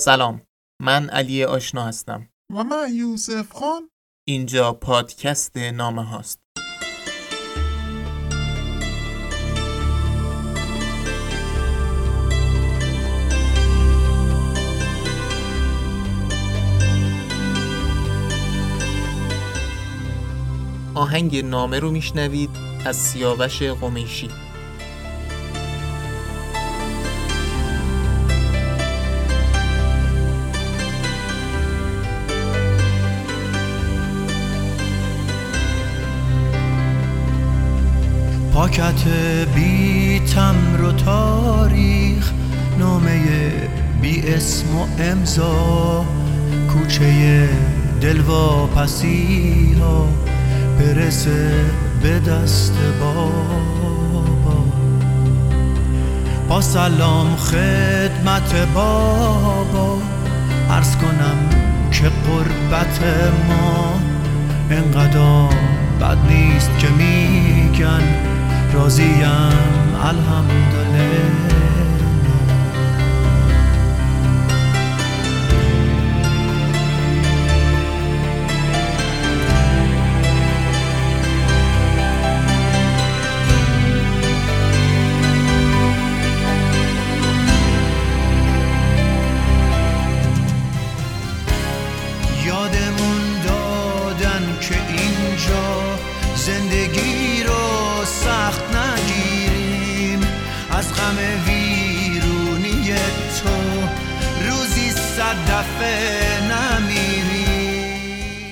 سلام. من علی آشنا هستم. و من یوسف خان. اینجا پادکست نامه هاست. آهنگ نامه رو میشنوید از سیاوش قمیشی. پاکت بی تمر و تاریخ نامه بی اسم و امضا کوچه دلواپسی ها برسه به دست بابا. با سلام خدمت بابا عرض کنم که قربت ما انقدر بد نیست که میگن. راضیم الحمدلله.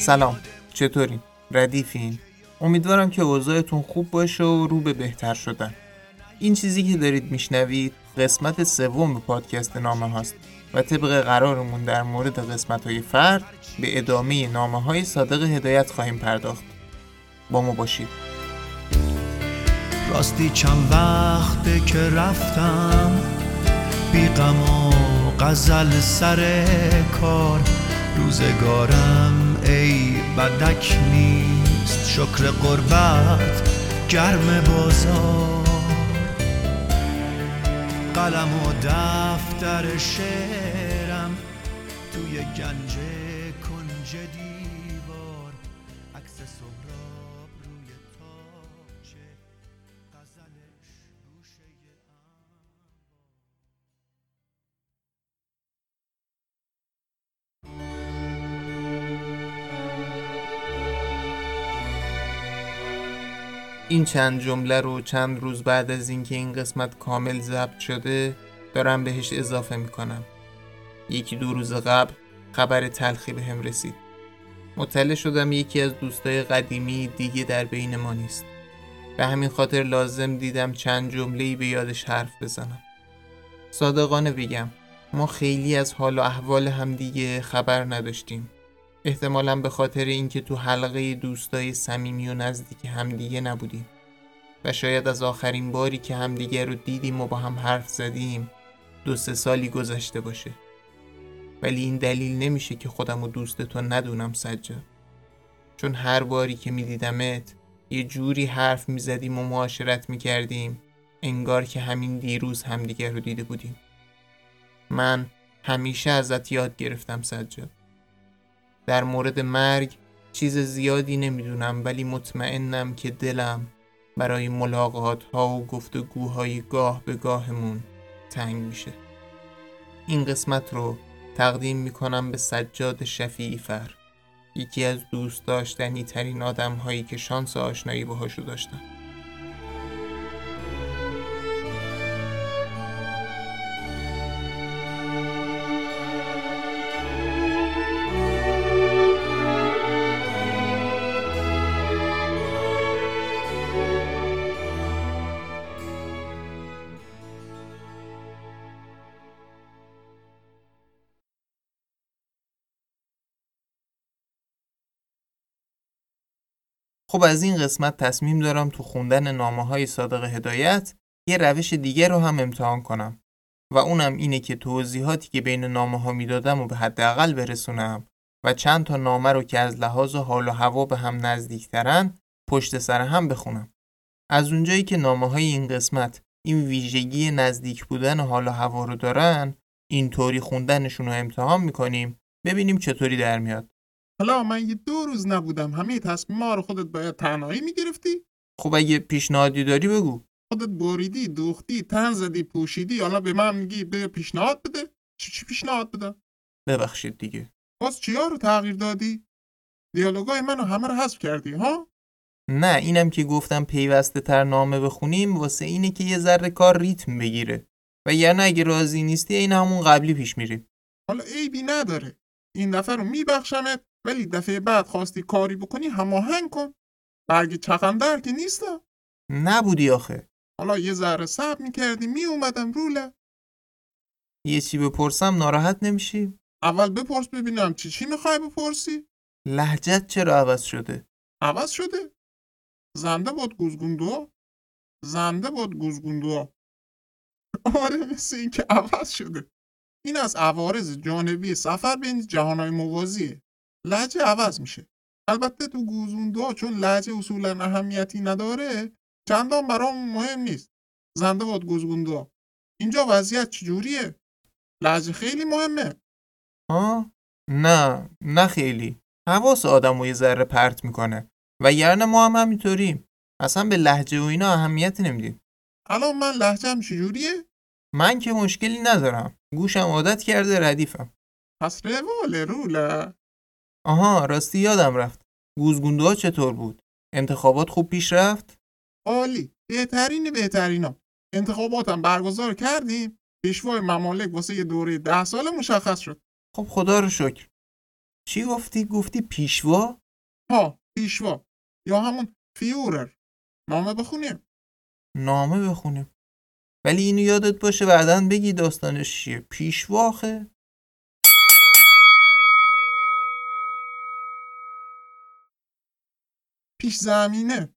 سلام. چطورین؟ ردیفین؟ امیدوارم که اوضاعتون خوب باشه و رو به بهتر شدن. این چیزی که دارید میشنوید قسمت سوم پادکست نامه هاست و طبق قرارمون در مورد قسمت های فرد به ادامه نامه های صادق هدایت خواهیم پرداخت. با ما باشید. راستی چند وقته که رفتم بی غم و غزل سر کار. روزگارم ای بدک نیست شکر قربت گرم بازار. قلم و دفتر شعرم توی گنج این چند جمله رو چند روز بعد از اینکه این قسمت کامل ضبط شده دارم بهش اضافه می‌کنم. یکی دو روز قبل خبر تلخی به هم رسید. مطلع شدم یکی از دوستای قدیمی دیگه در بین ما نیست. به همین خاطر لازم دیدم چند جمله به یادش حرف بزنم. صادقانه بگم ما خیلی از حال و احوال همدیگه خبر نداشتیم. احتمالا به خاطر اینکه تو حلقه دوستای صمیمی و نزدیک همدیگه نبودیم. و شاید از آخرین باری که همدیگه رو دیدیم و با هم حرف زدیم دو سه سالی گذشته باشه. ولی این دلیل نمیشه که خودم و دوست ندونم سجاد. چون هر باری که میدیدمت یه جوری حرف می‌زدیم و معاشرت می‌کردیم انگار که همین دیروز همدیگه رو دیده بودیم. من همیشه ازت یاد گرفتم سجاد. در مورد مرگ چیز زیادی نمی‌دونم ولی مطمئنم که دلم برای ملاقات ها و گفتگوهای گاه به گاهمون تنگ میشه. این قسمت رو تقدیم می‌کنم به سجاد شفیعی فر یکی از دوست داشتنی ترین آدم هایی که شانس آشنایی باهاشو داشتم. خب از این قسمت تصمیم دارم تو خوندن نامه های صادق هدایت یه روش دیگه رو هم امتحان کنم. و اونم اینه که توضیحاتی که بین نامه ها می‌دادم و به حداقل برسونم و چند تا نامه رو که از لحاظ حال و هوا به هم نزدیکترن پشت سر هم بخونم. از اونجایی که نامه های این قسمت این ویژگی نزدیک بودن حال و هوا رو دارن اینطوری خوندنشون رو امتحان می‌کنیم ببینیم چطوری در میاد. حالا من یه دو روز نبودم. همه تصمیم رو خودت باید تنهایی می‌گرفتی. خب اگه پیشنهادی داری بگو. خودت بریدی دوختی تن زدی پوشیدی. حالا به من میگی به پیشنهاد بده. چی چی پیشنهاد بدم؟ ببخشید دیگه. باز چیا رو تغییر دادی؟ دیالوگای منو همه رو حذف کردی ها؟ نه اینم که گفتم پیوسته تر نامه بخونیم واسه اینه که یه ذره کار ریتم بگیره. و یعنی اگه راضی نیستی این همون قبلی پیش میریم حالا عیبی نداره. این دفعه رو میبخشمت ولی دفعه بعد خواستی کاری بکنی هماهنگ کن. برگ چقندر که نیستا. نبودی آخه. حالا یه ذره صبر می‌کردی میومدم روله یه چی بپرسم ناراحت نمیشی؟ اول بپرس ببینم چی چی می‌خوای بپرسی؟ لحجت چرا عوض شده؟ عوض شده. زنده باد گوزگوندو. زنده باد گوزگوندو. آره مثل این که عوض شده. این از عوارض جانبی سفر بین جهانهای موازیه. لحجه عوض میشه. البته تو گوزگوندو چون لحجه اصولا اهمیتی نداره چندان برام مهم نیست. زنده باد گوزگوندو اینجا وضعیت چجوریه؟ لحجه خیلی مهمه. ها؟ نه نه خیلی. حواس آدم رو یه ذره پرت می‌کنه. و یعنی ما هم همینطوریم. اصلا به لحجه و اینا اهمیت نمیدیم. الان من لحجم چجوریه؟ من که مشکلی ندارم. گوشم عادت کرده ردیفم. پس رواله روله. آها راستی یادم رفت. گوزگوندوها چطور بود؟ انتخابات خوب پیش رفت؟ عالی. بهترین بهترینا. انتخاباتم برگزار کردیم. پیشوای ممالک واسه یه دوره ده ساله مشخص شد. خب خدا رو شکر. چی گفتی؟ گفتی پیشوا؟ ها پیشوا. یا همون فیورر. نامه بخونیم. نامه بخونیم. ولی اینو یادت باشه بعدا بگی داستانش چیه. پیشواخه. پیش زمینه.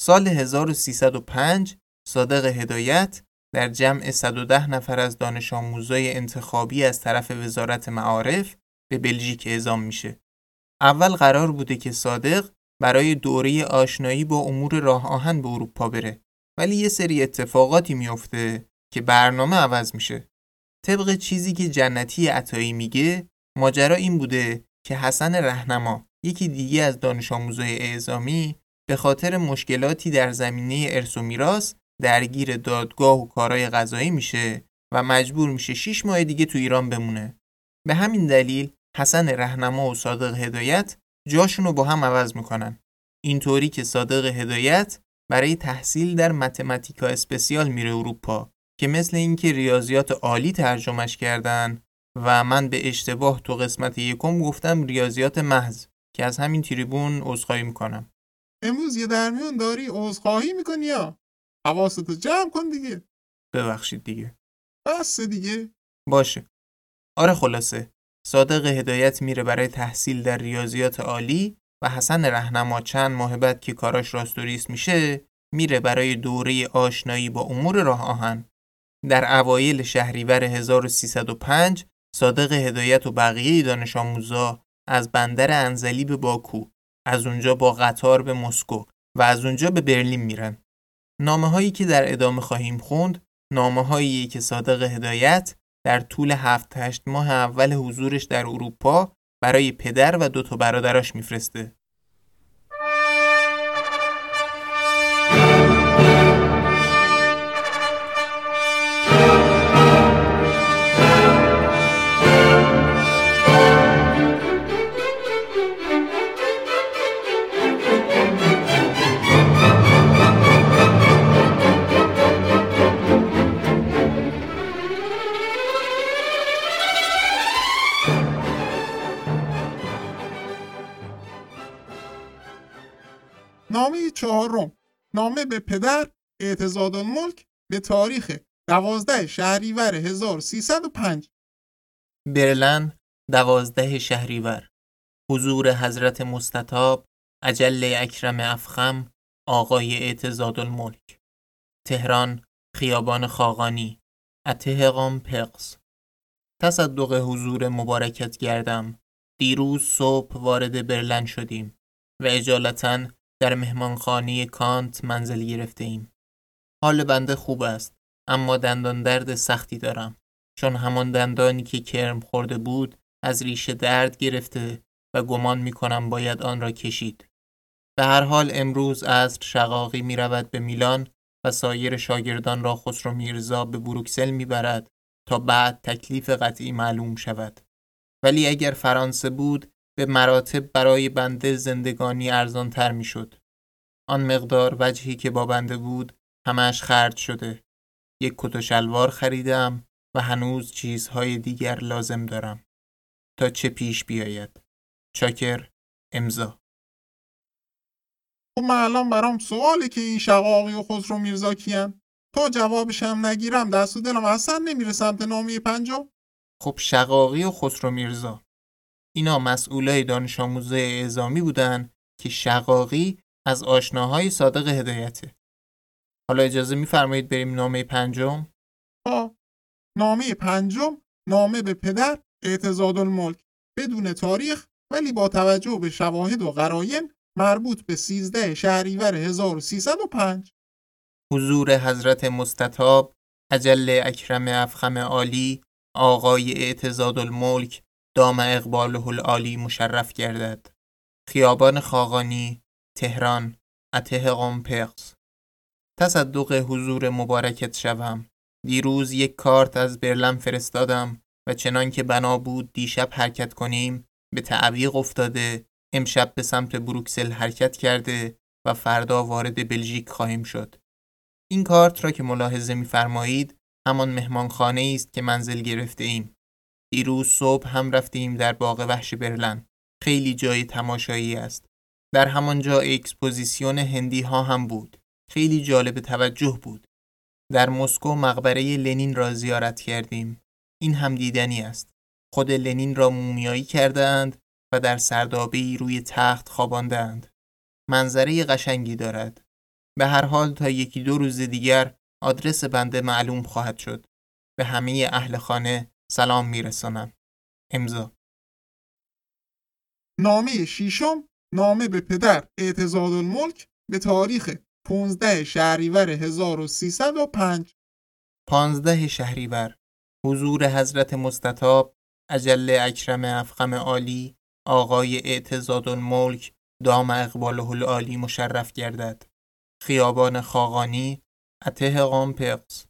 سال 1305 صادق هدایت در جمع 110 نفر از دانش آموزای انتخابی از طرف وزارت معارف به بلژیک اعزام میشه. اول قرار بوده که صادق برای دوره آشنایی با امور راه آهن به اروپا بره. ولی یه سری اتفاقاتی میفته که برنامه عوض میشه. طبق چیزی که جنتی عطایی میگه ماجرا این بوده که حسن رهنما یکی دیگه از دانش آموزای اعزامی به خاطر مشکلاتی در زمینه ارث و میراث درگیر دادگاه و کارهای قضایی میشه و مجبور میشه 6 ماه دیگه تو ایران بمونه. به همین دلیل حسن رهنما و صادق هدایت جاشون رو با هم عوض می‌کنن. اینطوری که صادق هدایت برای تحصیل در متمتیکا اسپسیال میره اروپا که مثل اینکه ریاضیات عالی ترجمهش کردن و من به اشتباه تو قسمت یکم گفتم ریاضیات محض که از همین تریبون عذرخواهی می‌کنم. امروز یه درمیون داری عذرخواهی می‌کنی یا حواستو جمع کن دیگه ببخشید دیگه. بس دیگه باشه. آره خلاصه صادق هدایت میره برای تحصیل در ریاضیات عالی و حسن رهنما چند ماه بعد که کاراش راستوریس میشه میره برای دوره آشنایی با امور راه آهن در اوایل شهریور 1305 صادق هدایت و بقیه دانش آموزا از بندر انزلی به باکو از اونجا با قطار به مسکو و از اونجا به برلین میرن نامه هایی که در ادامه خواهیم خوند نامه هایی که صادق هدایت در طول هفت هشت ماه اول حضورش در اروپا برای پدر و دو تا برادراش میفرسته. چهارم. نامه به پدر اعتزاد الملک به تاریخ دوازده شهریور 1305 برلن دوازده شهریور. حضور حضرت مستطاب عجل اکرم افخم آقای اعتزاد الملک. تهران خیابان خاقانی. اتهقام پقس. تصدق حضور مبارکت گردم. دیروز صبح وارد برلن شدیم و اجالتا در مهمانخانه کانت منزل گرفته ایم. حال بنده خوب است اما دندان درد سختی دارم. چون همان دندانی که کرم خورده بود از ریشه درد گرفته و گمان می کنم باید آن را کشید. به هر حال امروز از شقاقی می رود به میلان و سایر شاگردان را خسرو میرزا به بروکسل می برد تا بعد تکلیف قطعی معلوم شود. ولی اگر فرانسه بود به مراتب برای بنده زندگانی ارزان تر می شد. آن مقدار وجهی که با بنده بود همش خرج شده. یک کت و شلوار خریدم و هنوز چیزهای دیگر لازم دارم. تا چه پیش بیاید. چاکر امضا خب من الان برام سوالی که این شقاقی و خسرو میرزا کیان تا جوابش هم نگیرم دست و دلم اصلا نمیره سمت نامی پنجم خب شقاقی و خسرو میرزا اینا مسئولای دانش آموزه اعزامی بودن که شقاقی از آشناهای صادق هدایته. حالا اجازه میفرمایید بریم نامه پنجم؟ ها نامه پنجم نامه به پدر اعتزاد الملک بدون تاریخ ولی با توجه به شواهد و قراین مربوط به 13 شهریور 1305 حضور حضرت مستطاب عجل اکرم افخم عالی آقای اعتزاد الملک دام اقباله العالی مشرف گردد خیابان خاقانی تهران اته قمپقس تصدق حضور مبارکت شوم دیروز یک کارت از برلن فرستادم و چنان که بنا بود دیشب حرکت کنیم به تعویق افتاده امشب به سمت بروکسل حرکت کرده و فردا وارد بلژیک خواهیم شد. این کارت را که ملاحظه می‌فرمایید همان مهمانخانه است که منزل گرفته ایم. دیروز صبح هم رفتیم در باغ وحش برلن. خیلی جای تماشایی است. در همانجا exposition هندی ها هم بود. خیلی جالب توجه بود. در مسکو مقبره لنین را زیارت کردیم. این هم دیدنی است. خود لنین را مومیایی کردند و در سردابی روی تخت خواباندند. منظره قشنگی دارد. به هر حال تا یکی دو روز دیگر آدرس بنده معلوم خواهد شد. به همه اهل خانه سلام میرسانم. امضا. نامه شیشم نامه به پدر اعتزاد الملک به تاریخ 15 شهریور 1305 15 شهریور حضور حضرت مستطاب اجل اکرم افخم عالی آقای اعتزاد الملک دام اقباله العالی مشرف گردد. خیابان خاقانی اته قامپقس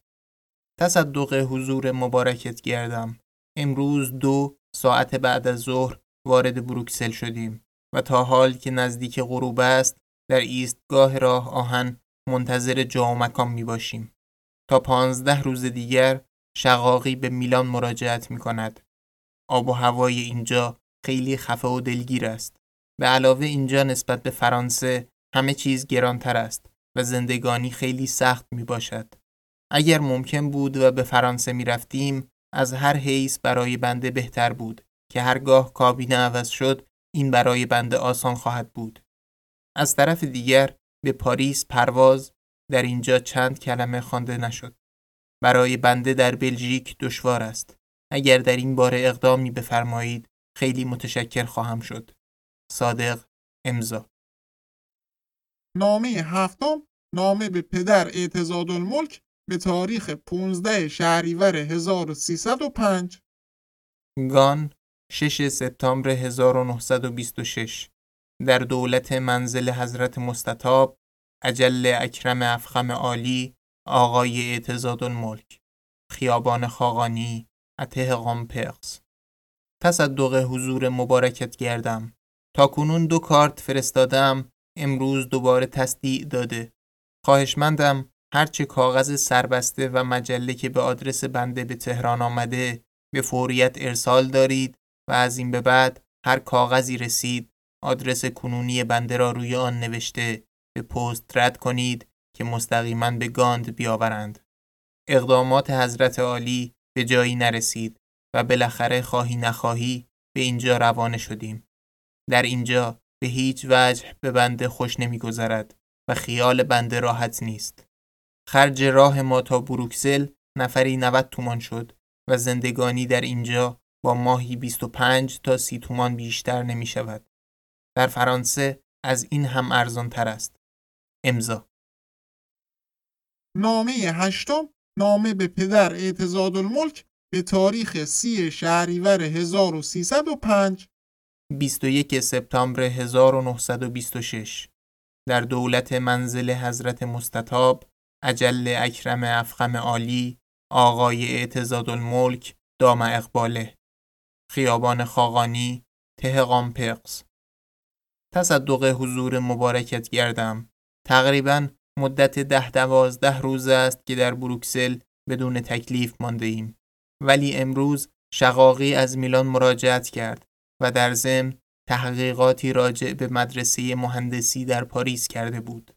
تصدق حضور مبارکت گردم امروز دو ساعت بعد از ظهر وارد بروکسل شدیم و تا حال که نزدیک غروب است در ایستگاه راه آهن منتظر جا و مکان می باشیم. تا پانزده روز دیگر شقاقی به میلان مراجعت می کند. آب و هوای اینجا خیلی خفه و دلگیر است. به علاوه اینجا نسبت به فرانسه همه چیز گرانتر است و زندگانی خیلی سخت می باشد. اگر ممکن بود و به فرانسه می رفتیم از هر حیث برای بنده بهتر بود که هرگاه کابینه عوض شد این برای بنده آسان خواهد بود. از طرف دیگر به پاریس پرواز در اینجا چند کلمه خوانده نشد. برای بنده در بلژیک دشوار است. اگر در این باره اقدامی بفرمایید خیلی متشکر خواهم شد. صادق امضا نامه هفتم نامه به پدر اعتزاد الملک به تاریخ 15 شهریور 1305 گان 6 سپتامبر 1926 در دولت منزل حضرت مستطاب عجل اکرم افخم عالی آقای اعتزاد الملک. خیابان خاقانی اته قامپقس تصدق حضور مبارکت گردم. تا کنون دو کارت فرستادم امروز دوباره تصدیع داده. خواهشمندم هرچه کاغذ سربسته و مجله که به آدرس بنده به تهران آمده به فوریت ارسال دارید و از این به بعد هر کاغذی رسید آدرس کنونی بنده را روی آن نوشته به پست رد کنید که مستقیما به گاند بیاورند. اقدامات حضرت عالی به جایی نرسید و بالاخره خواهی نخواهی به اینجا روانه شدیم. در اینجا به هیچ وجه به بنده خوش نمیگذرد و خیال بنده راحت نیست. خرج راه ما تا بروکسل نفری 90 تومان شد و زندگانی در اینجا با ماهی 25 تا 30 تومان بیشتر نمی شود. در فرانسه از این هم ارزان تر است. امضا نامه هشتم نامه به پدر اعتزاد الملک به تاریخ سی شهریور 1305 21 سپتامبر 1926 در دولت منزل حضرت مستطاب عجل اکرم افخم عالی آقای اعتزاد الملک دام اقباله. خیابان خاقانی ته قامپقس تصدق حضور مبارکت گردم. تقریبا مدت ده دوازده روز است که در بروکسل بدون تکلیف مانده ایم ولی امروز شقاقی از میلان مراجعت کرد و در ضمن تحقیقاتی راجع به مدرسه مهندسی در پاریس کرده بود.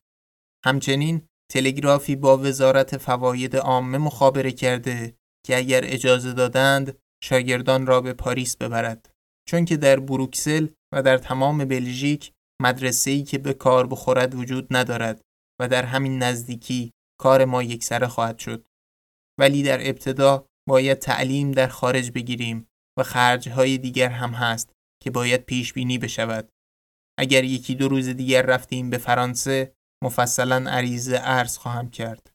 همچنین تلگرافی با وزارت فواید عامه مخابره کرده که اگر اجازه دادند شاگردان را به پاریس ببرد. چون که در بروکسل و در تمام بلژیک مدرسه‌ای که به کار بخورد وجود ندارد و در همین نزدیکی کار ما یکسره خواهد شد. ولی در ابتدا باید تعلیم در خارج بگیریم و خرجهای دیگر هم هست که باید پیش بینی بشود. اگر یکی دو روز دیگر رفتیم به فرانسه مفصلا عریضه عرض خواهم کرد.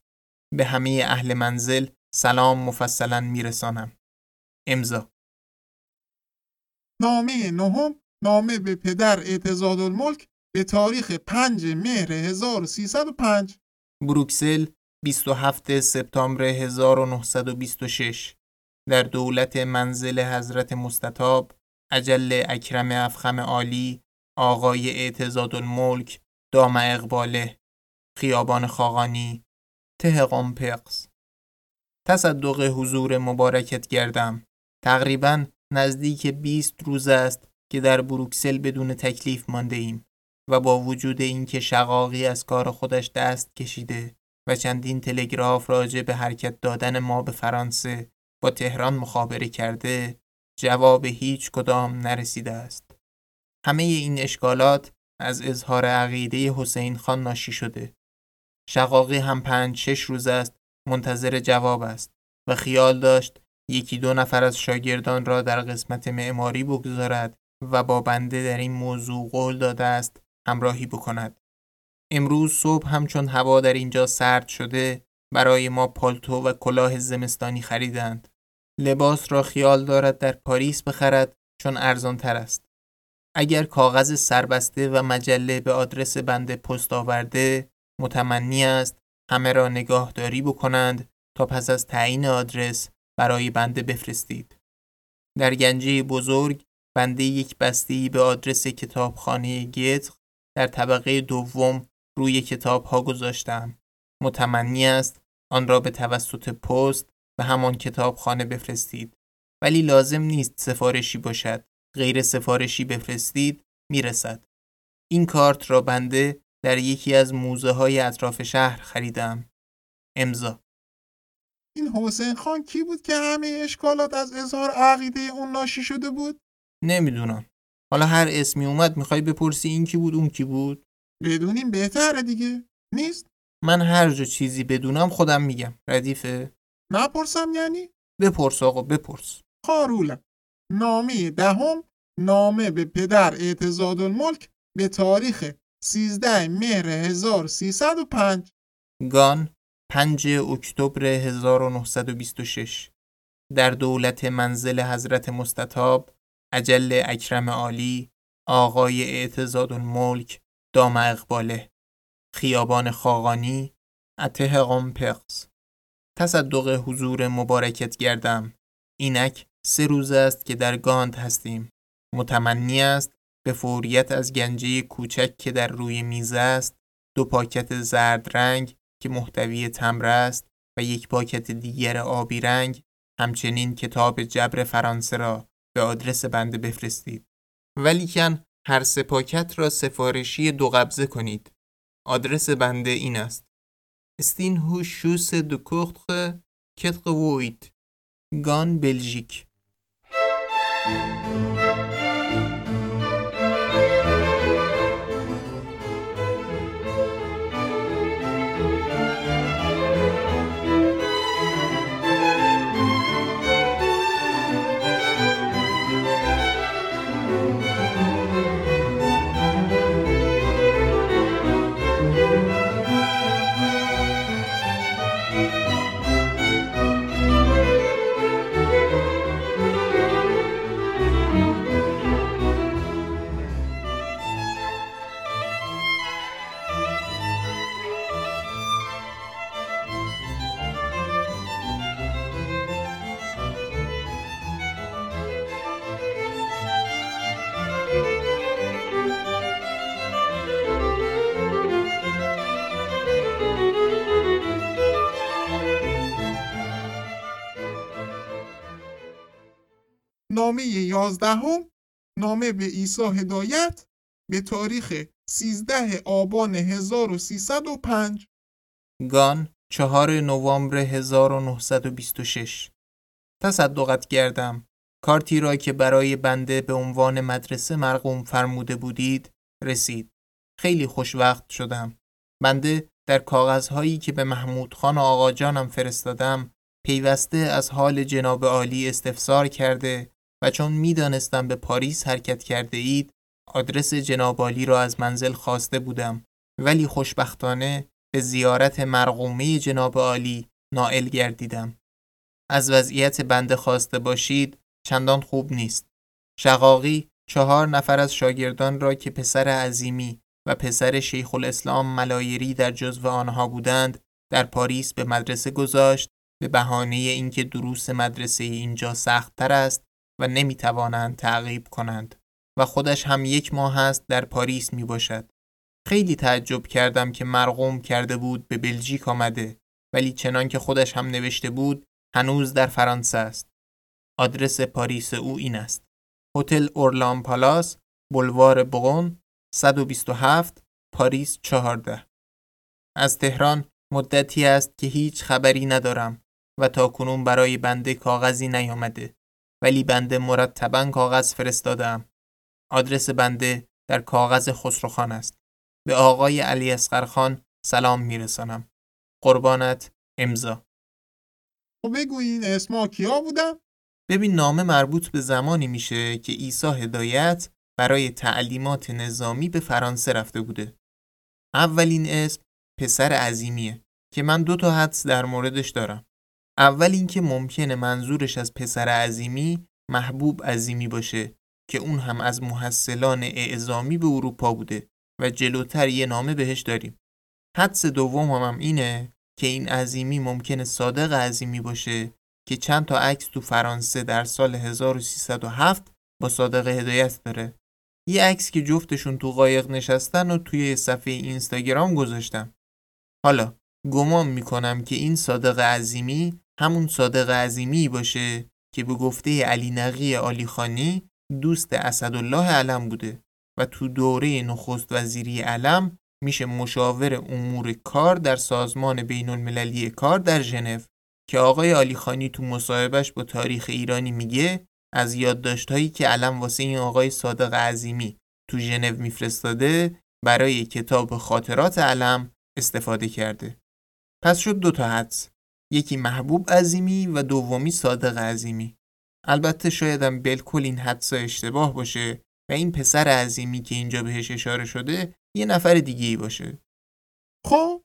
به همه اهل منزل سلام مفصلا میرسانم. امضا. نامه نهم نامه به پدر اعتزاد الملک به تاریخ 5 مهر 1305 بروکسل 27 سپتامبر 1926 در دولت منزل حضرت مستطاب عجل اکرم افخم عالی آقای اعتزاد الملک دام اقباله خیابان خاقانی ته قمپقس تصدق حضور مبارکت گردم تقریبا نزدیک 20 روز است که در بروکسل بدون تکلیف مانده ایم و با وجود اینکه شقاقی از کار خودش دست کشیده و چندین تلگراف راجع به حرکت دادن ما به فرانسه با تهران مخابره کرده جواب هیچ کدام نرسیده است. همه این اشکالات از اظهار عقیده حسین خان ناشی شده. شقاقی هم پنج شش روز است منتظر جواب است و خیال داشت یکی دو نفر از شاگردان را در قسمت معماری بگذارد و با بنده در این موضوع قول داده است همراهی بکند. امروز صبح همچون هوا در اینجا سرد شده برای ما پالتو و کلاه زمستانی خریدند. لباس را خیال دارد در پاریس بخرد چون ارزان تر است. اگر کاغذ سربسته و مجله به آدرس بنده پست آورده متمنی است همه را نگاهداری بکنند تا پس از تعیین آدرس برای بنده بفرستید. در گنجه بزرگ بنده یک بسته به آدرس کتابخانه گیتر در طبقه دوم روی کتاب ها گذاشتم. متمنی است آن را به توسط پست به همان کتابخانه بفرستید. ولی لازم نیست سفارشی باشد. غیر سفارشی بفرستید می‌رسد. این کارت را بنده در یکی از موزه های اطراف شهر خریدم. امضا این حسین خان کی بود که همه اشکالات از اظهار عقیده اون ناشی شده بود؟ نمی‌دونم. حالا هر اسمی اومد می‌خوای بپرسی این کی بود اون کی بود؟ بدونیم بهتره دیگه نیست؟ من هر جا چیزی بدونم خودم میگم. ردیفه؟ نپرسم یعنی؟ بپرس آقا بپرس. خارولم نامه دهم نامه به پدر اعتزاد الملک به تاریخ 13 مهر 1305 گان 5 اکتبر 1926 در دولت منزل حضرت مستطاب عجل اکرم عالی آقای اعتزاد الملک دام اقباله. خیابان خاقانی اته قمپقس. تصدق حضور مبارکت گردم. اینک سه روز است که در گاند هستیم متمنی است به فوریت از گنجه کوچک که در روی میز است دو پاکت زرد رنگ که محتوی تمر است و یک پاکت دیگر آبی رنگ همچنین کتاب جبر فرانسه را به آدرس بنده بفرستید. ولیکن هر سه پاکت را سفارشی دو قبضه کنید. آدرس بنده این است. استین هو شوس دو کوختر کتق وویت گان بلژیک Música نامه یازدهم نامه به عیسی هدایت به تاریخ 13 آبان 1305 گان چهار نوامبر 1926 تصدقت کردم. کارتی را که برای بنده به عنوان مدرسه مرقوم فرموده بودید رسید. خیلی خوشوقت شدم. بنده در کاغذهایی که به محمود خان و آقا جانم فرستادم پیوسته از حال جناب عالی استفسار کرده و چون می‌دانستم به پاریس حرکت کرده اید آدرس جناب عالی را از منزل خواسته بودم. ولی خوشبختانه به زیارت مرقومه جناب عالی نائل گردیدم. از وضعیت بنده خواسته باشید چندان خوب نیست. شقاقی چهار نفر از شاگردان را که پسر عظیمی و پسر شیخ الاسلام ملایری در جزو آنها بودند در پاریس به مدرسه گذاشت به بهانه اینکه دروس مدرسه اینجا سختتر است و نمی‌توانند تعقیب کنند و خودش هم یک ماه است در پاریس می باشد. خیلی تعجب کردم که مرقوم کرده بود به بلژیک آمده ولی چنان که خودش هم نوشته بود هنوز در فرانسه است. آدرس پاریس او این است. هتل اورلان پالاس، بلوار بغون، 127 پاریس 14 از تهران مدتی است که هیچ خبری ندارم و تا کنون برای بنده کاغذی نیامده ولی بنده مرتبا کاغذ فرستادم آدرس بنده در کاغذ خسروخان است به آقای علی اسقرخان سلام میرسانم قربانت امضا خب بگو این اسما کیا بودن؟ ببین نامه مربوط به زمانی میشه که عیسی هدایت برای تعلیمات نظامی به فرانسه رفته بوده. اولین اسم پسر عظیمیه که من دو تا حدس در موردش دارم. اول اینکه ممکنه منظورش از پسر عظیمی محبوب عظیمی باشه که اون هم از محصلان اعزامی به اروپا بوده و جلوتر یه نامه بهش داریم. حدس دوم هم, هم اینه که این عظیمی ممکنه صادق عظیمی باشه که چند تا عکس تو فرانسه در سال 1307 با صادق هدایت داره یه عکس که جفتشون تو قایق نشستن و توی صفحه اینستاگرام گذاشتم. حالا گمان می‌کنم که این صادق عظیمی همون صادق عظیمی باشه که به گفته علی نقی آلیخانی دوست اسدالله علم بوده و تو دوره نخست وزیری علم میشه مشاور امور کار در سازمان بین المللی کار در ژنو که آقای آلیخانی تو مصاحبهش با تاریخ ایرانی میگه از یادداشتهایی که علم واسه این آقای صادق عظیمی تو ژنو میفرستاده برای کتاب خاطرات علم استفاده کرده. پس شد دو تا حدس. یکی محبوب عظیمی و دومی صادق عظیمی. البته شایدم بالکل این حدس اشتباه باشه و این پسر عظیمی که اینجا بهش اشاره شده یه نفر دیگه ای باشه. خب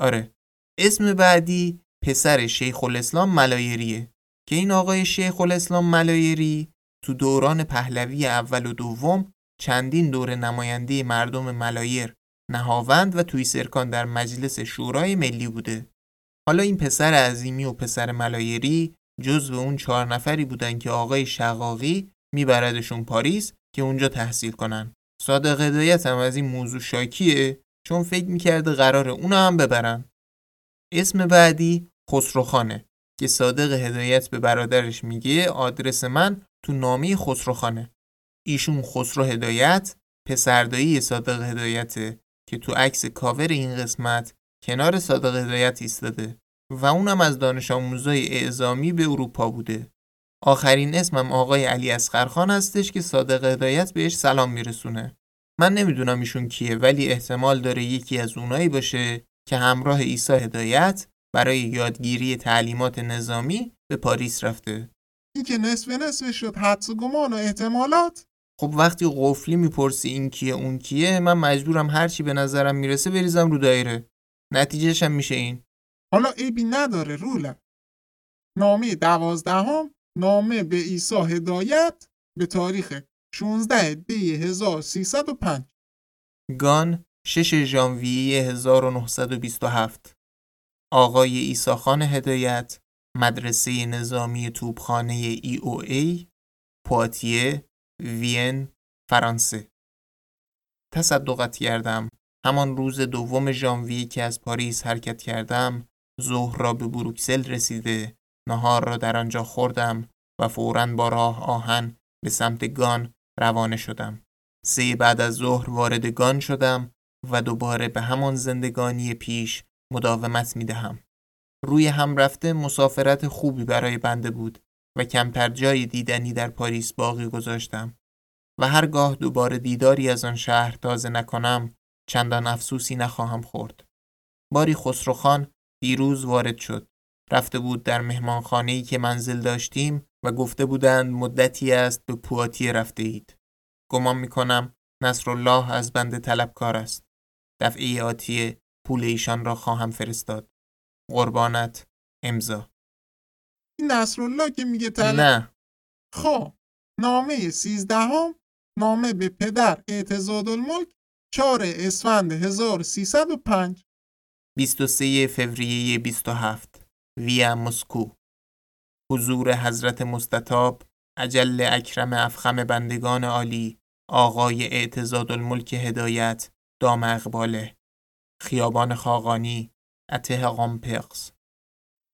آره. اسم بعدی پسر شیخ الاسلام ملایریه که این آقای شیخ الاسلام ملایری تو دوران پهلوی اول و دوم چندین دور نماینده مردم ملایر نهاوند و توی سرکان در مجلس شورای ملی بوده. حالا این پسر عظیمی و پسر ملایری جزو اون چهار نفری بودن که آقای شقاقی میبردشون پاریس که اونجا تحصیل کنن. صادق هدایت هم از این موضوع شاکیه چون فکر می‌کرده قرار اونو هم ببرن. اسم بعدی خسروخانه که صادق هدایت به برادرش میگه آدرس من تو نامه خسروخانه ایشون خسرو هدایت پسردایی صادق هدایته که تو عکس کاور این قسمت کنار صادق هدایت ایستاده و اونم از دانش آموزای اعزامی به اروپا بوده. آخرین اسمم آقای علی اسقرخان هستش که صادق هدایت بهش سلام میرسونه. من نمی‌دونم ایشون کیه ولی احتمال داره یکی از اونایی باشه که همراه عیسی هدایت برای یادگیری تعلیمات نظامی به پاریس رفته. این که نصف نصف شد حدس و گمان و احتمالات؟ خب وقتی قفلی می‌پرسی این کیه اون کیه من مجبورم هرچی به نظرم می‌رسه بریزم رو دایره. نتیجهش هم میشه این. حالا ایبی نداره روله نامه دوازدهم نامه به عیسی هدایت به تاریخ 16 دی 1305 گان 6 ژانویه 1927 آقای ایساخان هدایت مدرسه نظامی توپخانه ای او ای پواتیه وین فرانسه. تصدقت کردم. همان روز دوم ژانویه که از پاریس حرکت کردم ظهر را به بروکسل رسیده نهار را در آنجا خوردم و فوراً با راه آهن به سمت گان روانه شدم. سه بعد از ظهر وارد گان شدم و دوباره به همان زندگانی پیش مداومت می دهم. روی هم رفته مسافرت خوبی برای بنده بود و کمتر جای دیدنی در پاریس باقی گذاشتم و هرگاه دوباره دیداری از آن شهر تازه نکنم چندان افسوسی نخواهم خورد. باری خسروخان دیروز وارد شد. رفته بود در مهمانخانه‌ای که منزل داشتیم و گفته بودند مدتی است به پواتیه رفته اید. گمان می کنم نصرالله از بنده طلبکار است. دفعه آتیه پول ایشان را خواهم فرستاد. قربانت امضا. این نصرالله که میگه طلب نه خب نامه سیزدهم نامه به پدر اعتزاد الملک 4 اسفند 1305 23 فوریه 27 ویا مسکو. حضور حضرت مستطاب عجل اکرم افخم بندگان عالی آقای اعتزاد الملک هدایت دام اقباله. خیابان خاقانی اته قامپقس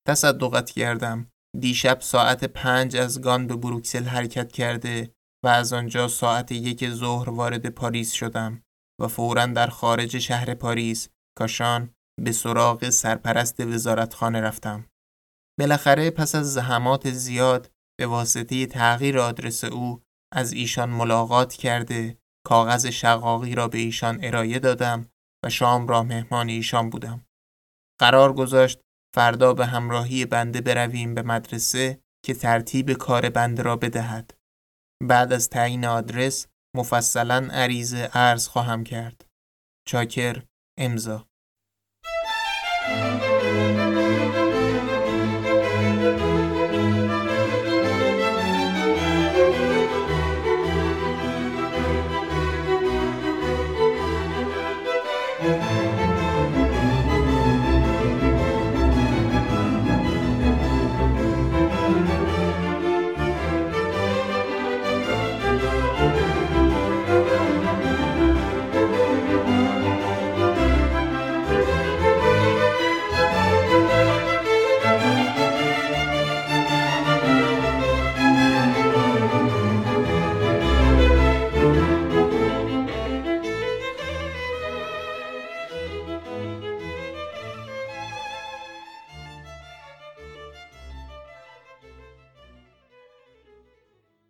تصدقت کردم. دیشب ساعت پنج از گان به بروکسل حرکت کرده و از آنجا ساعت یک ظهر وارد پاریس شدم. و فورا در خارج شهر پاریس کاشان به سراغ سرپرست وزارتخانه رفتم. بالاخره پس از زحمات زیاد به واسطه تغییر آدرس او از ایشان ملاقات کرده کاغذ شقاقی را به ایشان ارائه دادم و شام را مهمان ایشان بودم. قرار گذاشت فردا به همراهی بنده برویم به مدرسه که ترتیب کار بنده را بدهد. بعد از تعیین آدرس مفصلا عریض عرض خواهم کرد. چاکر امضا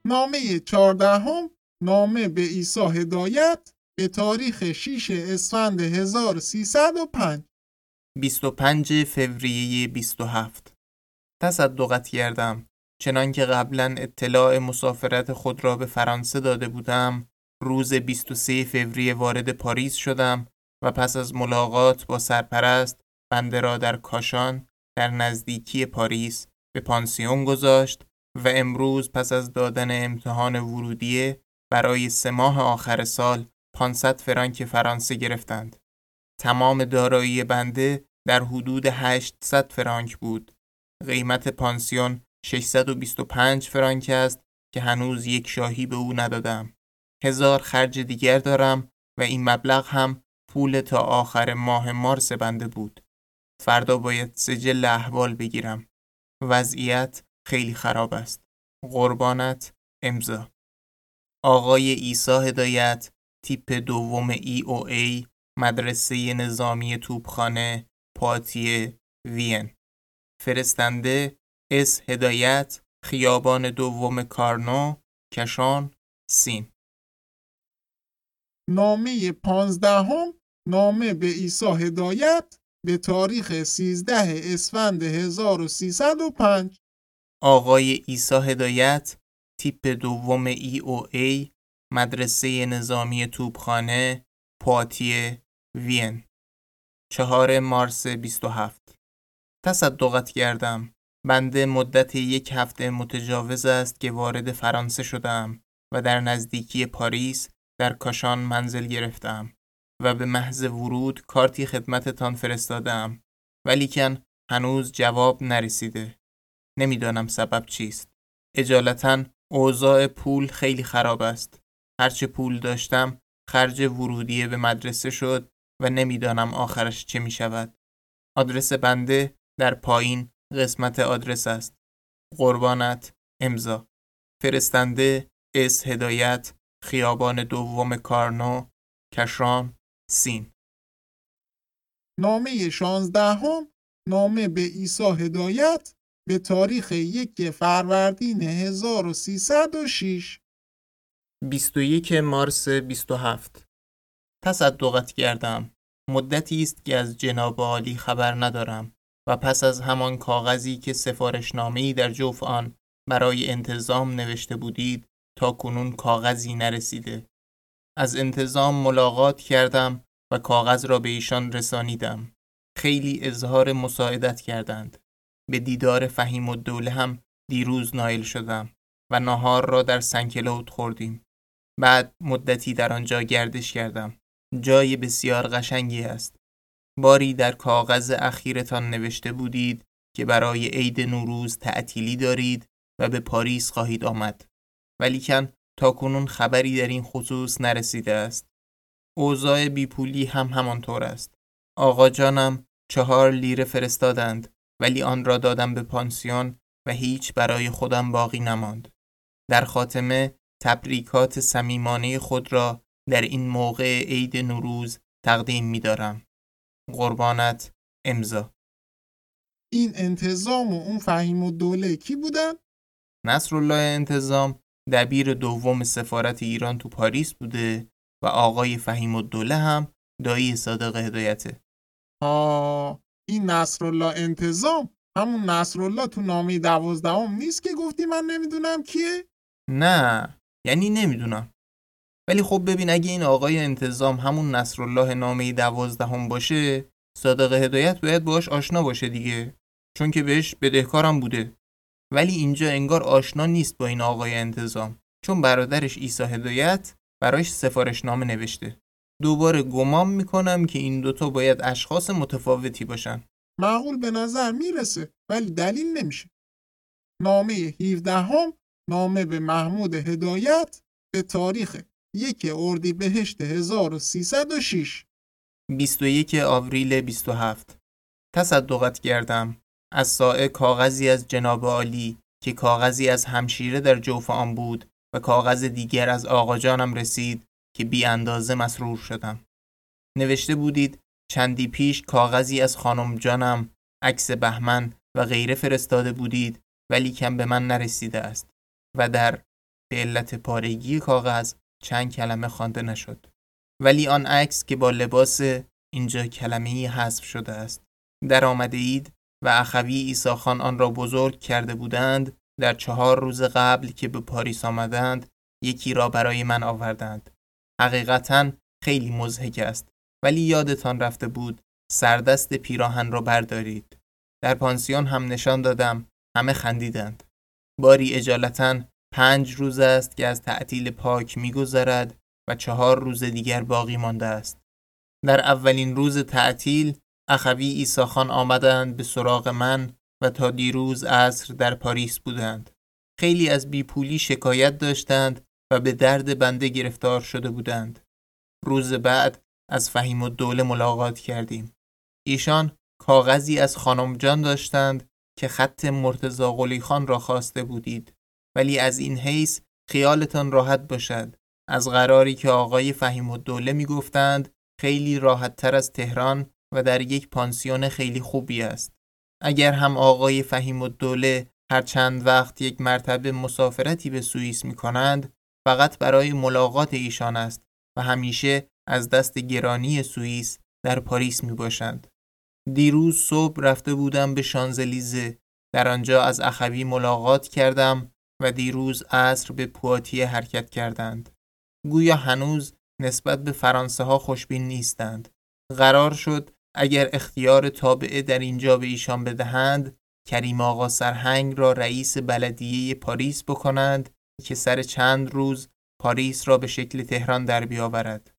نامه چهاردهم نامه به عیسی هدایت به تاریخ 6 اسفند 1305 25 فوریه 27 تصدقت کردم. چنان که قبلا اطلاع مسافرت خود را به فرانسه داده بودم روز 23 فوریه وارد پاریس شدم و پس از ملاقات با سرپرست بنده را در کاشان در نزدیکی پاریس به پانسیون گذاشت و امروز پس از دادن امتحان ورودیه برای سه ماه آخر سال 500 فرانک فرانسه گرفتند. تمام دارایی بنده در حدود 800 فرانک بود. قیمت پانسیون 625 فرانک است که هنوز یک شاهی به او ندادم. هزار خرج دیگر دارم و این مبلغ هم پول تا آخر ماه مارس بنده بود. فردا باید سجل احوال بگیرم. وضعیت خیلی خراب است. قربانت امضا. آقای ایسا هدایت تیپ دوم ای او ای مدرسه نظامی توپخانه پاتیه وین. فرستنده اس هدایت خیابان دوم کارنو کشان سین. نامه پانزدهم نامه به عیسی هدایت به تاریخ 13 اسفند 1305 آقای ایسا هدایت تیپ دوم ای او ای مدرسه نظامی توپخانه پواتیه وین. چهار مارس 27 تصدقت کردم. بنده مدت یک هفته متجاوز است که وارد فرانسه شدم و در نزدیکی پاریس در کاشان منزل گرفتم و به محض ورود کارتی خدمتتان فرستادم ولیکن هنوز جواب نرسیده. نمی‌دانم سبب چیست. اجالتا اوضاع پول خیلی خراب است. هرچه پول داشتم خرج ورودیه به مدرسه شد و نمی‌دانم آخرش چه می شود آدرس بنده در پایین قسمت آدرس است. قربانت امضا. فرستنده اس هدایت خیابان دوم کارنو کشران سین. نامه شانزدهم نامه به عیسی هدایت به تاریخ یک فروردین 1306 21 مارس 27 تصدقت کردم. مدتی است که از جناب عالی خبر ندارم و پس از همان کاغذی که سفارشنامه‌ای در جوف آن برای انتظام نوشته بودید تا کنون کاغذی نرسیده. از انتظام ملاقات کردم و کاغذ را به ایشان رسانیدم. خیلی اظهار مساعدت کردند. به دیدار فهیم و دوله هم دیروز نایل شدم و نهار را در سنکلوت خوردیم. بعد مدتی در آنجا گردش کردم. جای بسیار قشنگی است. باری در کاغذ اخیرتان نوشته بودید که برای عید نوروز تعطیلی دارید و به پاریس خواهید آمد. ولیکن تا کنون خبری در این خصوص نرسیده است. اوضاع بیپولی هم همانطور است. آقا جانم چهار لیره فرستادند. ولی آن را دادم به پانسیون و هیچ برای خودم باقی نماند در خاتمه تبریکات صمیمانه خود را در این موقع عید نوروز تقدیم می دارم. قربانت امضا این انتظام و اون فهیم و دوله کی بودن؟ نصرالله انتظام دبیر دوم سفارت ایران تو پاریس بوده و آقای فهیم الدوله هم دایی صادق هدایته آه این نصرالله انتظام همون نصرالله تو نامه دوازدهم نیست که گفتی من نمی‌دونم کیه؟ نه یعنی نمی‌دونم. ولی خب ببین اگه این آقای انتظام همون نصرالله نامه دوازدهم باشه صادق هدایت باید باش آشنا باشه دیگه چون که بهش بدهکارم بوده. ولی اینجا انگار آشنا نیست با این آقای انتظام چون برادرش عیسی هدایت براش سفارش نامه نوشته. دوباره گمان می‌کنم که این دوتا باید اشخاص متفاوتی باشن. معقول به نظر می‌رسه ولی دلیل نمیشه. نامه 17 هم نامه به محمود هدایت به تاریخ یک اردی بهشت 1306 21 آوریل 27 تصدقت کردم. از سائه کاغذی از جناب عالی که کاغذی از همشیره در جوف آن بود و کاغذ دیگر از آقا جانم رسید که بی اندازه مسرور شدم. نوشته بودید چندی پیش کاغذی از خانم جانم عکس بهمن و غیره فرستاده بودید ولی کم به من نرسیده است و در به علت پارگی کاغذ چند کلمه خوانده نشد. ولی آن عکس که با لباس اینجا کلمه ای حذف شده است. در آمده اید و اخوی ایساخان آن را بزرگ کرده بودند در چهار روز قبل که به پاریس آمدند یکی را برای من آوردند. حقیقتا خیلی مزهک است. ولی یادتان رفته بود سردست پیراهن را بردارید. در پانسیون هم نشان دادم همه خندیدند. باری اجالتا پنج روز است که از تعطیل پاک میگذرد و چهار روز دیگر باقی مانده است. در اولین روز تعطیل اخوی ایساخان آمدند به سراغ من و تا دیروز عصر در پاریس بودند. خیلی از بیپولی شکایت داشتند و به درد بنده گرفتار شده بودند. روز بعد از فهیم و دوله ملاقات کردیم. ایشان کاغذی از خانم جان داشتند که خط مرتزا قلی خان را خواسته بودید. ولی از این حیث خیالتان راحت باشد. از قراری که آقای فهیم و دوله می گفتند خیلی راحت تر از تهران و در یک پانسیون خیلی خوبی است. اگر هم آقای فهیم و دوله هر چند وقت یک مرتبه مسافرتی به سوئیس می کنند فقط برای ملاقات ایشان است و همیشه از دست گرانی سوئیس در پاریس می باشند. دیروز صبح رفته بودم به شانزلیزه در آنجا از اخوی ملاقات کردم و دیروز عصر به پواتیه حرکت کردند. گویا هنوز نسبت به فرانسه ها خوشبین نیستند. قرار شد اگر اختیار تابعه در اینجا به ایشان بدهند کریم آقا سرهنگ را رئیس بلدیه پاریس بکنند که سر چند روز پاریس را به شکل تهران در بیاورد.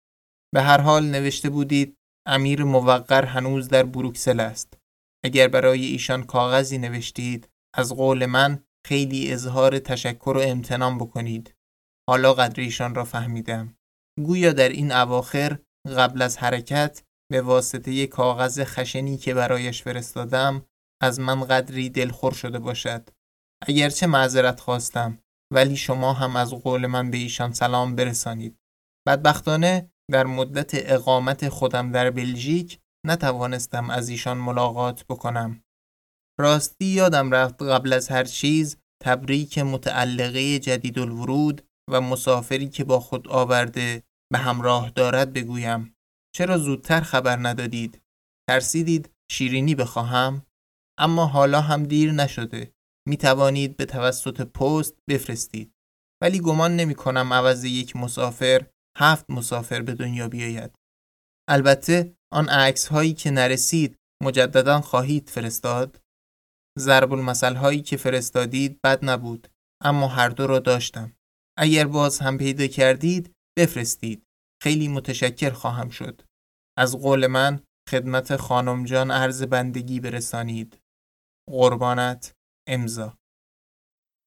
به هر حال نوشته بودید امیر موقر هنوز در بروکسل است. اگر برای ایشان کاغذی نوشتید از قول من خیلی اظهار تشکر و امتنان بکنید. حالا قدر ایشان را فهمیدم. گویا در این اواخر قبل از حرکت به واسطه کاغذ خشنی که برایش فرستادم از من قدری دلخور شده باشد اگرچه معذرت خواستم ولی شما هم از قول من به ایشان سلام برسانید. بدبختانه در مدت اقامت خودم در بلژیک نتوانستم از ایشان ملاقات بکنم. راستی یادم رفت قبل از هر چیز تبریک متعلقه جدید الورود و مسافری که با خود آورده به همراه دارد بگویم. چرا زودتر خبر ندادید؟ ترسیدید شیرینی بخواهم؟ اما حالا هم دیر نشده. می توانید به توسط پست بفرستید. ولی گمان نمی کنم عوض یک مسافر هفت مسافر به دنیا بیاید. البته آن عکس هایی که نرسید مجددا خواهید فرستاد؟ ضرب المثل هایی که فرستادید بد نبود اما هر دو را داشتم. اگر باز هم پیدا کردید بفرستید. خیلی متشکر خواهم شد. از قول من خدمت خانم جان عرض بندگی برسانید. قربانت امضا.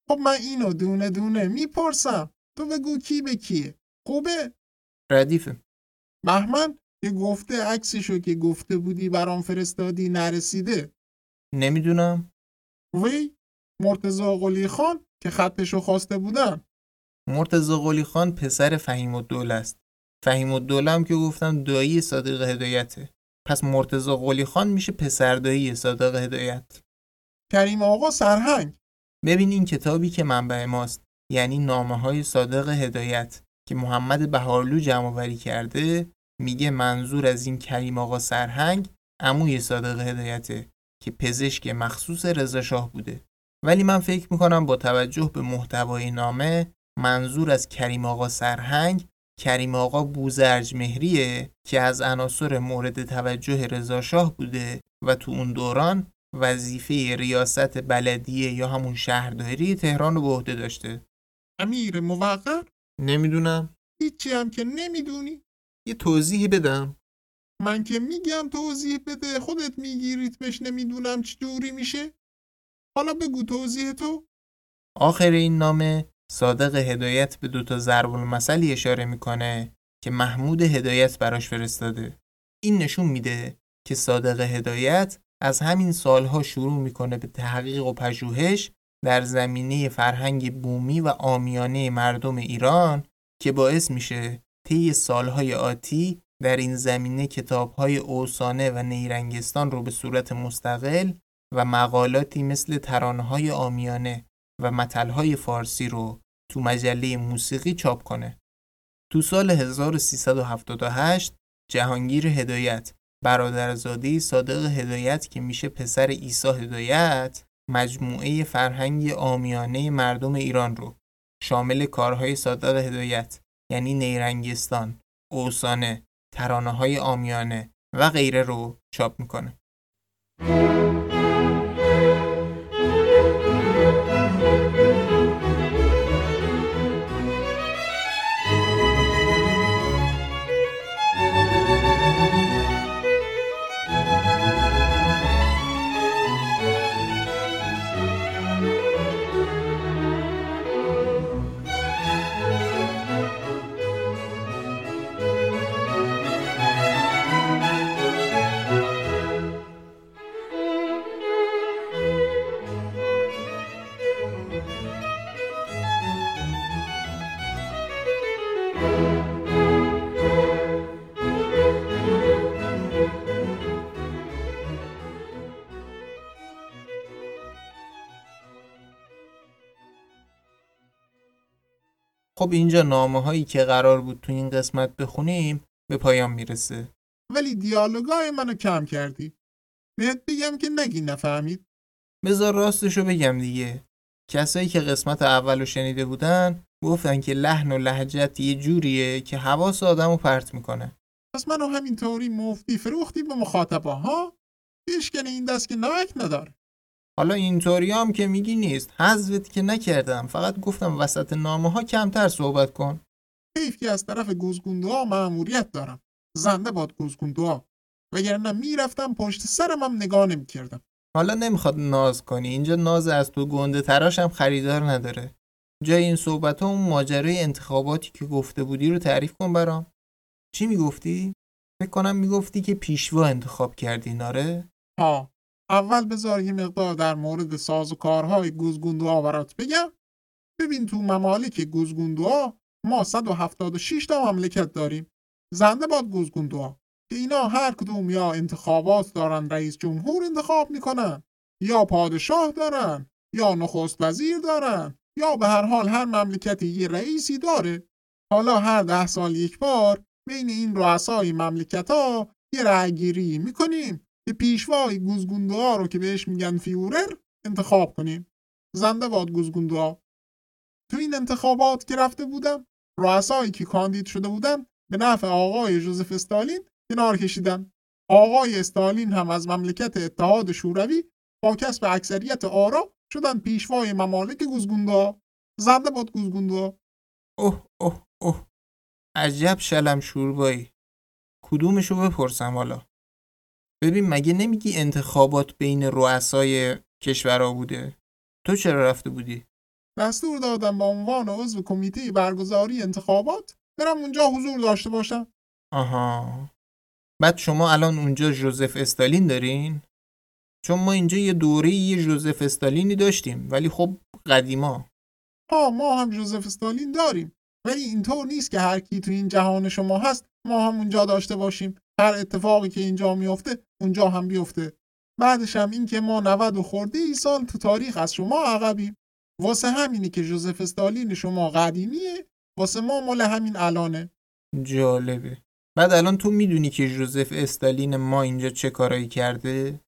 خب من اینو دونه دونه می‌پرسم. تو بگو کی به کیه. خوبه؟ ردیفه. بهمن که گفته عکسشو که گفته بودی برام فرستادی نرسیده. نمی‌دونم. وی؟ مرتزا قلی خان که خطشو خواسته بودم مرتزا قلی خان پسر فهیم الدوله است. فهیم الدوله هم که گفتم دایی صادق هدایته. پس مرتزا قلی خان میشه پسر دایی صادق هدایت. کریم آقا سرهنگ. ببین این کتابی که منبع ماست یعنی نامه های صادق هدایت که محمد بهارلو جمع وری کرده میگه منظور از این کریم آقا سرهنگ عموی صادق هدایته که پزشک مخصوص رضا شاه بوده. ولی من فکر می‌کنم با توجه به محتوای نامه منظور از کریم آقا سرهنگ کریم آقا بوزرج مهریه که از عناصر مورد توجه رضا شاه بوده و تو اون دوران وظیفه ریاست بلدیه یا همون شهرداری تهران رو به عهده داشته؟ امیر موقر نمی‌دونم. هیچی هم که نمی‌دونی. یه توضیحی بدم. من که میگم توضیح بده. خودت میگی ریتمش نمی‌دونم چجوری میشه. حالا بگو توضیح تو. آخر این نامه صادق هدایت به دوتا ضرب المثلی اشاره می‌کنه که محمود هدایت براش فرستاده. این نشون میده که صادق هدایت از همین سالها شروع می‌کنه به تحقیق و پژوهش در زمینه فرهنگ بومی و آمیانه مردم ایران که باعث میشه طی سالهای آتی در این زمینه کتابهای اوسانه و نیرنگستان رو به صورت مستقل و مقالاتی مثل ترانهای آمیانه و متلهای فارسی رو تو مجله موسیقی چاپ کنه. تو سال 1378 جهانگیر هدایت برادرزاده صادق هدایت که میشه پسر عیسی هدایت مجموعه فرهنگ آمیانه مردم ایران رو شامل کارهای صادق هدایت یعنی نیرنگستان، اوسانه، ترانه های آمیانه و غیره رو چاپ می‌کنه. خب اینجا نامه هایی که قرار بود تو این قسمت بخونیم به پایان می‌رسه. ولی دیالوگای منو کم کردی. بهت بگم که نگی نفهمید. بذار راستشو بگم دیگه. کسایی که قسمت اولو شنیده بودن گفتن که لحن و لحجت یه جوریه که حواس آدمو پرت می‌کنه. پس منو همینطوری مفتی فروختی به مخاطبا ها؟ پیشکن این دست که نمک نداره. حالا اینطوری هم که میگی نیست. حذفت که نکردم. فقط گفتم وسط نامه ها کمتر صحبت کن. حیف که از طرف گوزگوندوها مأموریت دارم. زنده باد گوزگوندوها وگرنه می‌رفتم پشت سرم هم نگاه نمی‌کردم. حالا نمی‌خواد ناز کنی. اینجا ناز از تو گنده تراش هم خریدار نداره. جای این صحبت ها اون ماجرای انتخاباتی که گفته بودی رو تعریف کن برام. چی می‌گفتی؟ فکر کنم می‌گفتی که پیشوا انتخاب کردی ناره؟ ها اول بذار یه مقدار در مورد ساز و کارهای گوزگوندوها برات بگم. ببین تو ممالک گوزگوندوها ما 176 تا مملکت داریم. زنده باد گوزگوندوها که اینا هر کدوم یا انتخابات دارن رئیس جمهور انتخاب می‌کنن یا پادشاه دارن یا نخست وزیر دارن یا به هر حال هر مملکتی یه رئیسی داره. حالا هر ده سال یک بار بین این رؤسای مملکت ها یه رأیگیری می‌کنیم. که پیشوای گوزگوندوها رو که بهش میگن فیورر انتخاب کنیم. زنده باد گوزگوندوها تو این انتخابات که رفته بودم رؤسایی که کاندید شده بودن به نفع آقای جوزف استالین کنار کشیدن. آقای استالین هم از مملکت اتحاد شوروی با کسب اکثریت آرا شدن پیشوای ممالک گوزگوندا زنده باد گوزگوندا اوه اوه اوه. عجب شلم شوربایی. کدومشو بپرسم حالا؟ ببین مگه نمیگی انتخابات بین رؤسای کشورها بوده؟ تو چرا رفته بودی؟ دستور دادم با عنوان عضو کمیته برگزاری انتخابات برم اونجا حضور داشته باشم. آها. بعد شما الان اونجا جوزف استالین دارین؟ چون ما اینجا یه دوره یه جوزف استالینی داشتیم ولی خب قدیما. ها ما هم جوزف استالین داریم. ولی اینطور نیست که هر کی تو این جهان شما هست ما هم اونجا داشته باشیم. هر اتفاقی که اینجا میفته اونجا هم بیفته. بعدش هم این که ما 90 و خورده ای سال تو تاریخ از شما عقبیم. واسه همینی که جوزف استالین شما قدیمیه واسه ما مال همین الانه. جالبه. بعد الان تو می‌دونی که جوزف استالین ما اینجا چه کارایی کرده؟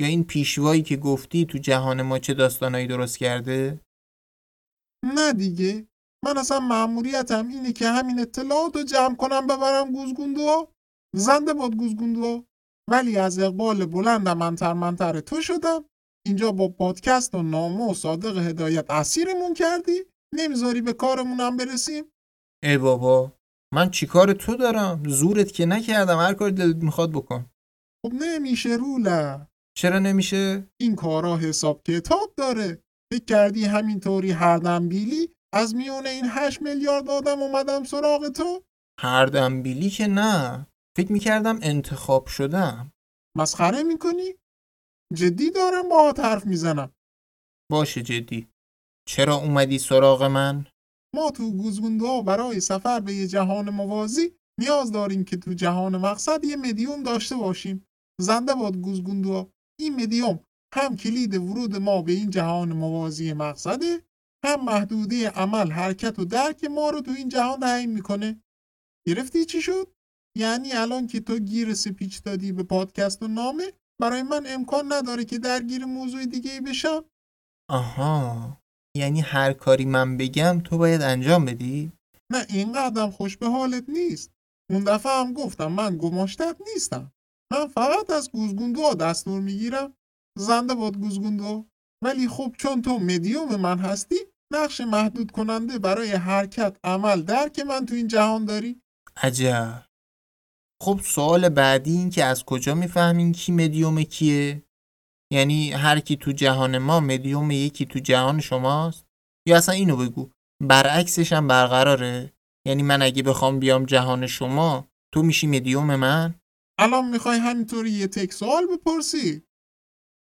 یا این پیشوایی که گفتی تو جهان ما چه داستانایی درست کرده؟ نه دیگه. من اصلا مأموریتم اینه که همین اطلاعات رو جمع کنم ببرم گوزگوندو. زنده باد گوزگوندو ولی از اقبال بلندم منتر منتر تو شدم. اینجا با پادکست و نامه و صادق هدایت اسیرمون کردی. نمی‌ذاری به کارمونم برسیم؟ ای بابا من چیکار تو دارم؟ زورت که نکردم. هر کاری دلت می‌خواد بکن. خب نمیشه روله چرا نمیشه؟ این کارا حساب کتاب داره. فکر کردی همینطوری هر دنبیلی؟ از میون این 8 میلیارد آدم اومدم سراغ تو؟ هر دنبیلی که نه. فکر می‌کردم انتخاب شدم. مسخره می‌کنی؟ جدی دارم با حرف می‌زنم. باشه جدی. چرا اومدی سراغ من؟ ما تو گوزگوندوها برای سفر به یه جهان موازی نیاز داریم که تو جهان مقصد یه مدیوم داشته باشیم. زنده باد گوزگوندوها این مدیوم هم کلید ورود ما به این جهان موازی مقصده هم محدوده عمل حرکت و درک ما رو تو این جهان تعیین می‌کنه. گرفتی چی شد؟ یعنی الان که تو گیر سپیچ دادی به پادکست و نامه برای من امکان نداره که درگیر موضوع دیگه ای بشم. آها. یعنی هر کاری من بگم تو باید انجام بدی؟ نه این قدم خوش به حالت نیست. اون دفعه هم گفتم من گماشتت نیستم. من فقط از گوزگوندو دستور می‌گیرم. زنده باد گوزگوندو. ولی خب چون تو مدیوم من هستی نقش محدود کننده برای حرکت عمل درک من تو این جهان داری. عجب. خب سوال بعدی این که از کجا می‌فهمین کی مدیوم کیه؟ یعنی هر کی تو جهان ما مدیوم یکی تو جهان شماست؟ یا اصلا اینو بگو برعکسش هم برقراره؟ یعنی من اگه بخوام بیام جهان شما تو میشی مدیوم من؟ الان می‌خوای همینطوری یه تک سوال بپرسی؟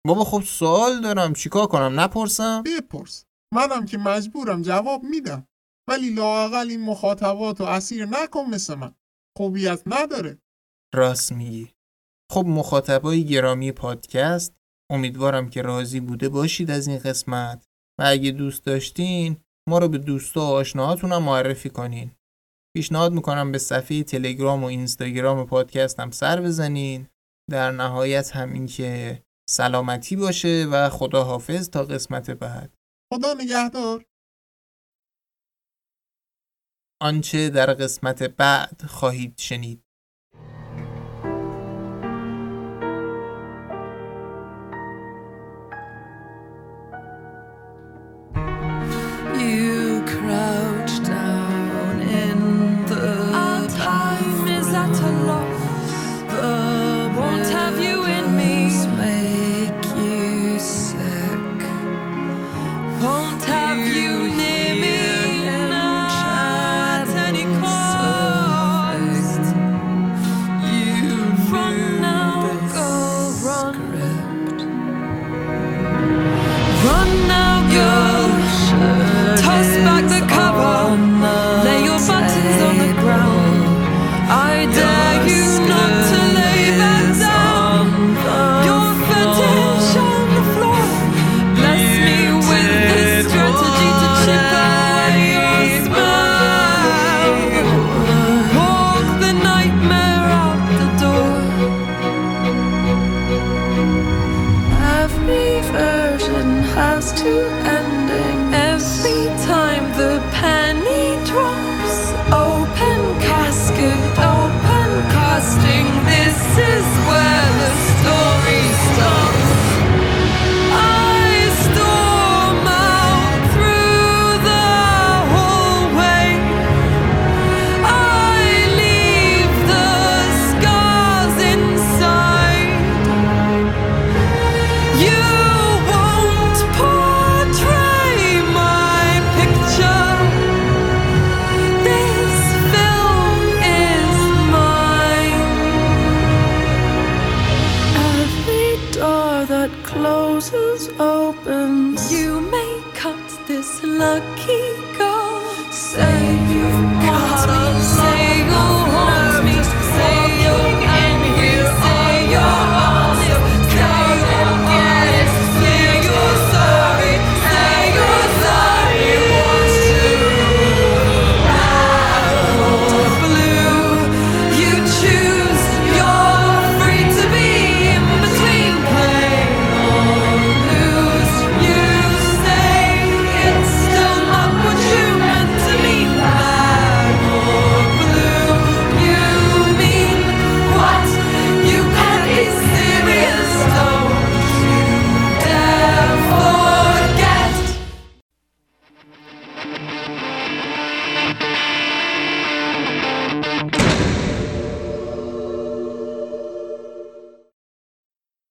بابا خب سوال دارم چیکار کنم؟ نپرسم؟ بپرس. منم که مجبورم جواب میدم. ولی لااقل این مخاطبات رو اسیر نکن مثل من. خوبیت نداره. راست میگی. خب مخاطبای گرامی پادکست امیدوارم که راضی بوده باشید از این قسمت. و اگه دوست داشتین ما رو به دوستا و آشناهاتون هم معرفی کنین. پیشنهاد می‌کنم به صفحه تلگرام و اینستاگرام پادکست هم سر بزنین. در نهایت هم این که سلامتی باشه و خدا حافظ تا قسمت بعد. خدا نگهدار. آنچه در قسمت بعد خواهید شنید.